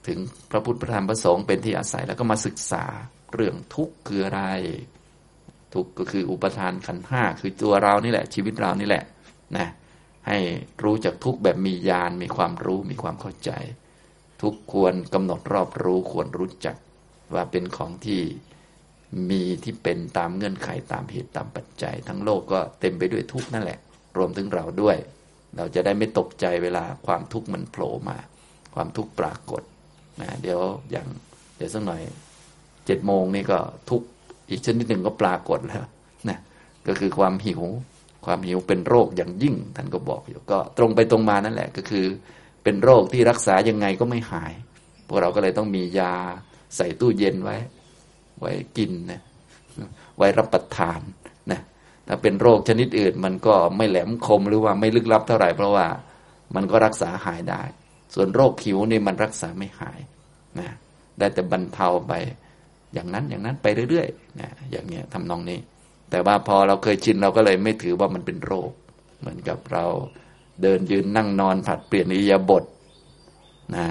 ถึงพระพุทธพระธรรมพระสงฆ์เป็นที่อาศัยแล้วก็มาศึกษาเรื่องทุกข์คืออะไร ทุกข์ก็คืออุปทานขันห้าคือตัวเรานี่แหละ ชีวิตเรานี่แหละนะ ให้รู้จักทุกแบบมีญาณมีความรู้มีความเข้าใจ ทุกควรกำหนดรอบรู้ควรรู้จักว่าเป็นของที่มีที่เป็นตามเงื่อนไขตามเหตุตามปัจจัย ทั้งโลกก็เต็มไปด้วยทุกนั่นแหละ รวมถึงเราด้วย เราจะได้ไม่ตกใจเวลาความทุกข์มันโผล่มา ความทุกข์ปรากฏนะเดี๋ยวอย่างเดี๋ยวสักหน่อยเจ็ดโมงนี่ก็ทุกอีกชนิดหนึ่งก็ปรากฏแล้วนะก็คือความหิว ความหิวเป็นโรคอย่างยิ่ง ท่านก็บอกอยู่ก็ตรงไปตรงมานั่นแหละก็คือ เป็นโรคที่รักษายังไงก็ไม่หาย พวกเราก็เลยต้องมียาใส่ตู้เย็นไว้ ไว้กินนะไว้รับประทานนะถ้าเป็นโรคชนิดอื่น มันก็ไม่แหลมคมหรือว่าไม่ลึกลับเท่าไหร่เพราะว่ามันก็รักษาหายได้ ส่วนโรคหิวนี่มันรักษาไม่หายนะได้แต่บรรเทาไปอย่างนั้นอย่างนั้นไปเรื่อยๆนะอย่างเนี้ยทำนองนี้ แต่ว่าพอเราเคยชินเราก็เลยไม่ถือว่ามันเป็นโรค เหมือนกับเราเดินยืนนั่งนอนผัดเปลี่ยนอิยาบทนะ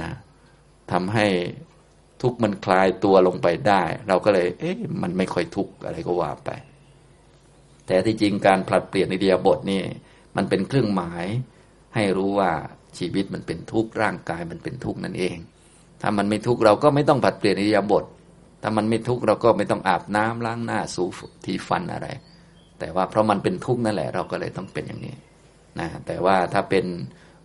ทำให้ทุกมันคลายตัวลงไปได้ เราก็เลย เอ๊ะมันไม่ค่อยทุกข์อะไรก็ว่าไป แต่ที่จริงการผลัดเปลี่ยนอิเดียบทนี่มันเป็นเครื่องหมาย ให้รู้ว่าชีวิตมันเป็นทุกข์ร่างกายมันเป็นทุกข์นั่นเอง ถ้ามันไม่ทุกข์เราก็ไม่ต้องผลัดเปลี่ยนอิเดียบท ถ้ามันไม่ทุกข์เราก็ไม่ต้องอาบน้ำล้างหน้าสูทีฟันอะไร แต่ว่าเพราะมันเป็นทุกข์นั่นแหละ เราก็เลยต้องเป็นอย่างนี้นะแต่ว่าถ้าเป็น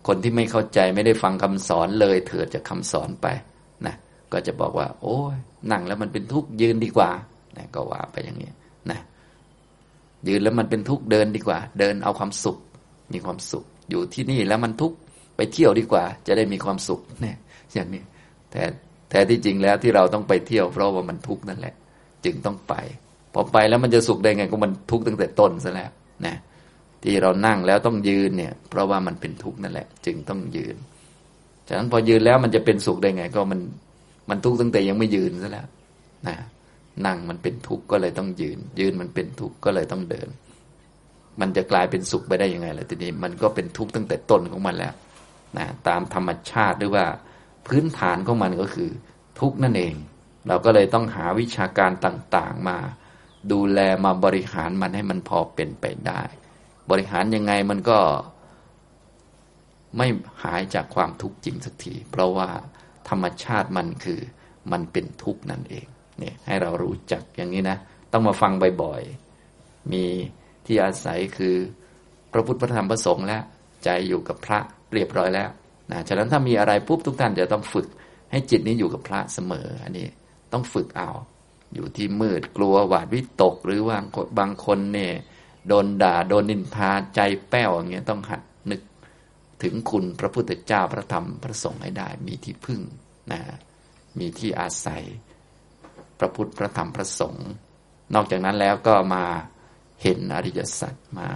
คนที่ไม่เข้าใจไม่ได้ฟังคำสอนเลยเถิดจากคาสอนไปนะก็จะบอกว่า โอ้ยนั่งแล้วมันเป็นทุกข์ยืนดีกว่านะก็ว่าไปอย่างนี้นะยืนแล้วมันเป็นทุกข์เดินดีกว่า เดินเอาความสุข มีความสุข อยู่ที่นี่แล้วมันทุกข์ไปเที่ยวดีกว่า จะได้มีความสุขเนี่ยอย่างนี้แต่ แท้ที่จริงแล้วที่เราต้องไปเที่ยวเพราะว่ามันทุกข์นั่นแหละ จึงต้องไป พอไปแล้วมันจะสุขได้ไงก็มันทุกข์ตั้งแต่ต้นซะแล้วนะที่เรานั่งแล้วต้องยืนเนี่ย เพราะว่ามันเป็นทุกข์นั่นแหละ จึงต้องยืนจากนั้นพอยืนแล้วมันจะเป็นสุขได้ไง ก็มันมันทุกข์ตั้งแต่ยังไม่ยืนซะแล้วนะนั่งมันเป็นทุกข์ก็เลยต้องยืน ยืนมันเป็นทุกข์ก็เลยต้องเดิน มันจะกลายเป็นสุขไปได้ยังไงล่ะทีนี้มันก็เป็นทุกข์ตั้งแต่ต้นของมันแล้วนะตามธรรมชาติหรือว่า พื้นฐานของมันก็คือทุกนั่นเอง เราก็เลยต้องหาวิชาการต่างๆมา ดูแลมาบริหารมันให้มันพอเป็นไปได้ บริหารยังไงมันก็ไม่หายจากความทุกข์จริงสักที เพราะว่าธรรมชาติมันคือมันเป็นทุกข์นั่นเองเนี่ยให้เรารู้จักอย่างนี้นะ ต้องมาฟังบ่อยๆ มีที่อาศัยคือพระพุทธพระธรรมพระสงฆ์แล้ว ใจอยู่กับพระเรียบร้อยแล้ว นะฉะนั้นถ้ามีอะไรปุ๊บทุกท่านจะต้องฝึก ให้จิตนี้อยู่กับพระเสมอ อันนี้ต้องฝึกเอา อยู่ที่มืดกลัวหวาดวิตก หรือว่าบางคนเนี่ยโดนด่าโดนนินทาใจแป้วอย่างเงี้ยต้องหัดนึกถึงคุณพระพุทธเจ้าพระธรรมพระสงฆ์ให้ได้ มีที่พึ่งนะมีที่อาศัย พระพุทธพระธรรมพระสงฆ์นอกจากนั้นแล้วก็มาเห็นอริยสัจมา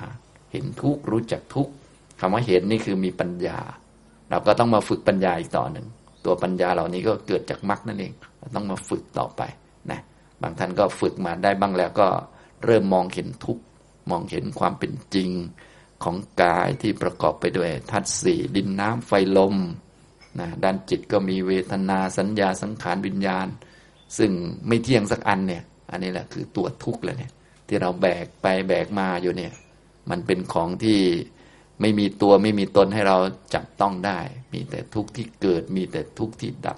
เห็นทุกรู้จักทุกคำว่าเห็นนี่คือมีปัญญา เราก็ต้องมาฝึกปัญญาอีกต่อหนึ่ง ตัวปัญญาเหล่านี้ก็เกิดจากมรรคนั่นเองต้องมาฝึกต่อไปนะบางท่านก็ฝึกมาได้บ้างแล้วก็เริ่มมองเห็นทุกมองเห็นความเป็นจริงของกายที่ประกอบไปด้วยธาตุสี่ดินน้ำไฟลมนะด้านจิตก็มีเวทนาสัญญาสังขารวิญญาณ ซึ่งไม่เที่ยงสักอันเนี่ย อันนี้แหละคือตัวทุกข์เลยเนี่ย ที่เราแบกไปแบกมาอยู่เนี่ย มันเป็นของที่ ไม่มีตัวไม่มีตนให้เราจับต้องได้ มีแต่ทุกข์ที่เกิด มีแต่ทุกข์ที่ดับ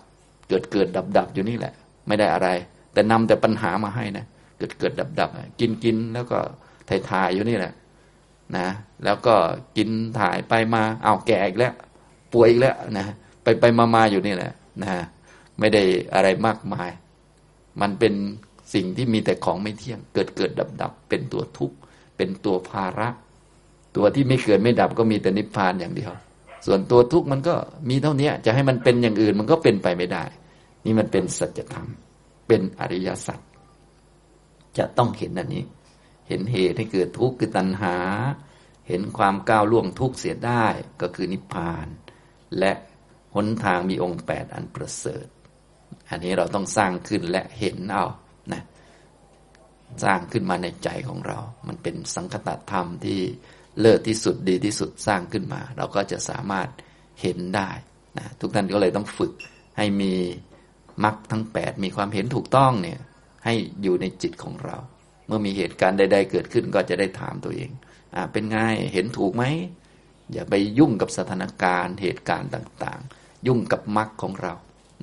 เกิดเกิดดับดับอยู่นี่แหละ ไม่ได้อะไร แต่นำแต่ปัญหามาให้นะเกิดเกิดดับดับกินกินแล้วก็ถ่ายถ่ายอยู่นี่แหละนะแล้วก็กินถ่ายไปมาเอาแก่อีกแล้ว ป่วยอีกแล้วนะไปไปมามาอยู่นี่แหละนะไม่ได้อะไรมากมาย มันเป็นสิ่งที่มีแต่ของไม่เที่ยง เกิดเกิดดับดับเป็นตัวทุกข์เป็นตัวภาระ ตัวที่ไม่เกิดไม่ดับก็มีแต่นิพพานอย่างเดียว ส่วนตัวทุกข์มันก็มีเท่านี้จะให้มันเป็นอย่างอื่นมันก็เป็นไปไม่ได้ นี่มันเป็นสัจธรรม เป็นอริยสัจจะต้องเห็นอันนี้ เห็นเหตุให้เกิดทุกข์คือตัณหา เห็นความก้าวล่วงทุกข์เสียได้ก็คือนิพพาน และหนทางมีองค์แปดอันประเสริฐ อันนี้เราต้องสร้างขึ้นและเห็นเอานะสร้างขึ้นมาในใจของเรา มันเป็นสังคตธรรมที่ เลิศที่สุดดีที่สุดสร้างขึ้นมา เราก็จะสามารถเห็นได้นะทุกท่านก็เลยต้องฝึกให้มีมรรคทั้งแปดมีความเห็นถูกต้องเนี่ยให้อยู่ในจิตของเรา เมื่อมีเหตุการณ์ใด ๆ เกิดขึ้นก็จะได้ถามตัวเองอ่าเป็นไงเห็นถูกไหมอย่าไปยุ่งกับสถานการณ์เหตุการณ์ต่างๆ ยุ่งกับมรรคของเรา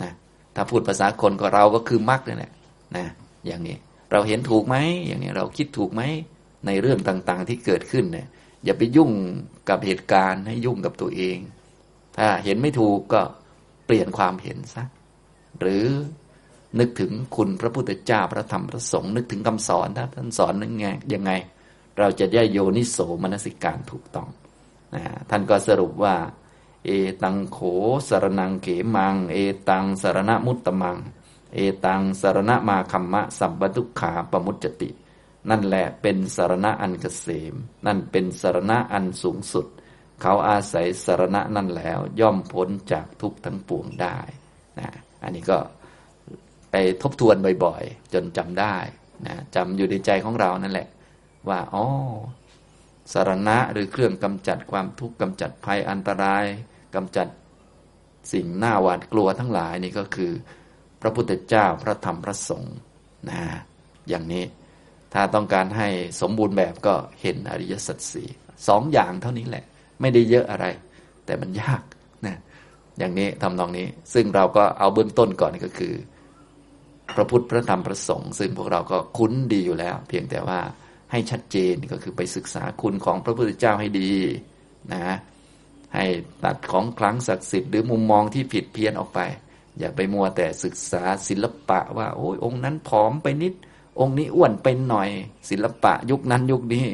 นะถ้าพูดภาษาคนก็เราก็คือมรรคนี่แหละนะอย่างนี้เราเห็นถูกไหมอย่างนี้เราคิดถูกไหมในเรื่องต่างๆที่เกิดขึ้นเนี่ย อย่าไปยุ่งกับเหตุการณ์ให้ยุ่งกับตัวเอง ถ้าเห็นไม่ถูกก็เปลี่ยนความเห็นซะหรือนึกถึงคุณพระพุทธเจ้าพระธรรมพระสงฆ์นึกถึงคำสอนถ้าท่านสอนนั่นไงยังไง เราจะได้โยนิโสมนสิการถูกต้องนะท่านก็สรุปว่า เอตังโขสารนังเขมัง เอตังสารณมุตตมัง เอตังสารณมาคัมมะสัมปทุกขาปมุจจติ นั่นแหละเป็นสารณะอันเกษม นั่นเป็นสารณะอันสูงสุด เขาอาศัยสารณะนั่นแล้ว ย่อมพ้นจากทุกทั้งปวงได้นะอันนี้ก็ไปทบทวนบ่อยๆ จนจำได้นะจำอยู่ในใจของเรานั่นแหละ ว่าอ๋อสารณะหรือเครื่องกำจัดความทุกข์กำจัดภัยอันตรายกำจัดสิ่งน้าหวาดกลัวทั้งหลายนี่ก็คือ พระพุทธเจ้าพระธรรมพระสงฆ์นะอย่างนี้ ถ้าต้องการให้สมบูรณ์แบบก็เห็นอริยสัจสี่สองอย่างเท่านี้แหละ ไม่ได้เยอะอะไร แต่มันยากนะอย่างนี้ทำนองนี้ ซึ่งเราก็เอาเบื้องต้นก่อนก็คือ พระพุทธพระธรรมพระสงฆ์ซึ่งพวกเราก็คุ้นดีอยู่แล้ว เพียงแต่ว่าให้ชัดเจนก็คือไปศึกษาคุณของพระพุทธเจ้าให้ดีนะให้ตัดของคลังศักดิ์สิทธิ์หรือมุมมองที่ผิดเพี้ยนออกไป อย่าไปมัวแต่ศึกษาศิลปะว่า โอ้ยองค์นั้นผอมไปนิด องค์นี้อ้วนไปหน่อย ศิลปะยุคนั้นยุคนี้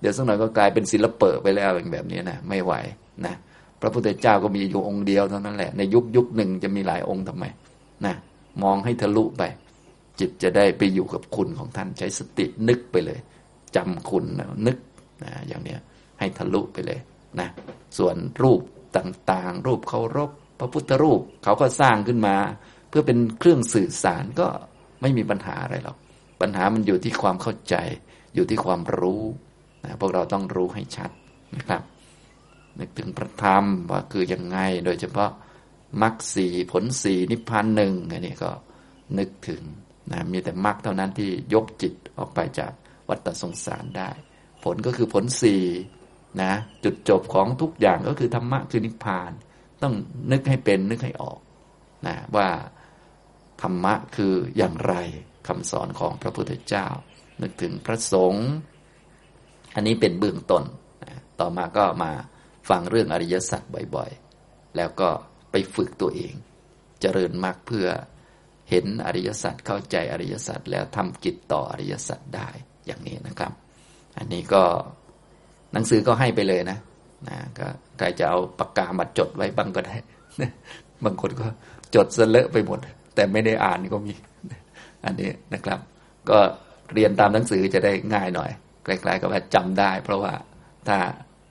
เดี๋ยวสักหน่อยก็กลายเป็นศิลปะไปแล้วอย่างแบบนี้นะไม่ไหวนะพระพุทธเจ้าก็มีอยู่องค์เดียวเท่านั้นแหละในยุคยุคหนึ่งจะมีหลายองค์ทำไมนะมองให้ทะลุไป จิตจะได้ไปอยู่กับคุณของท่านใช้สตินึกไปเลยจำคุณนึกนะอย่างเนี้ยให้ทะลุไปเลยนะส่วนรูปต่างๆ รูปเคารพพระพุทธรูปเขาก็สร้างขึ้นมา เพื่อเป็นเครื่องสื่อสารก็ไม่มีปัญหาอะไรหรอก ปัญหามันอยู่ที่ความเข้าใจ อยู่ที่ความรู้นะพวกเราต้องรู้ให้ชัดนะครับนึกถึงพระธรรมว่าคือยังไง โดยเฉพาะมรรคสีผลสีนิพพานหนึ่งอันนี้ก็นึกถึงนะมีแต่มรรคเท่านั้นที่ยกจิตออกไปจากวัฏสงสารได้ ผลก็คือผลสี่นะจุดจบของทุกอย่างก็คือธรรมะคือนิพพาน ต้องนึกให้เป็นนึกให้ออกนะว่าธรรมะคืออย่างไร คำสอนของพระพุทธเจ้า นึกถึงพระสงฆ์อันนี้เป็นเบื้องต้น ต่อมาก็มาฟังเรื่องอริยสัจบ่อยๆ แล้วก็ไปฝึกตัวเอง เจริญมากเพื่อเห็นอริยสัจเข้าใจอริยสัจแล้วทำกิจต่ออริยสัจได้อย่างนี้นะครับ อันนี้ก็หนังสือก็ให้ไปเลยนะนะก็ใครจะเอาปากกามาจดไว้บ้างก็ได้ บางคนก็จดเลอะไปหมด แต่ไม่ได้อ่านก็มี อันนี้นะครับ ก็เรียนตามหนังสือจะได้ง่ายหน่อยใกล้ๆกับว่าจำได้ เพราะว่าถ้า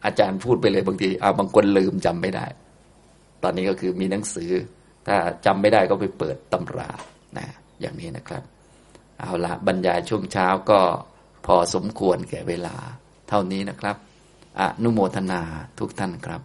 อาจารย์พูดไปเลยบางทีเอาบางคนลืมจำไม่ได้ ตอนนี้ก็คือมีหนังสือ ถ้าจำไม่ได้ก็ไปเปิดตำรานะอย่างนี้นะครับ เอาละบรรยายช่วงเช้าก็พอสมควรแก่เวลา เท่านี้นะครับอนุโมทนาทุกท่านครับ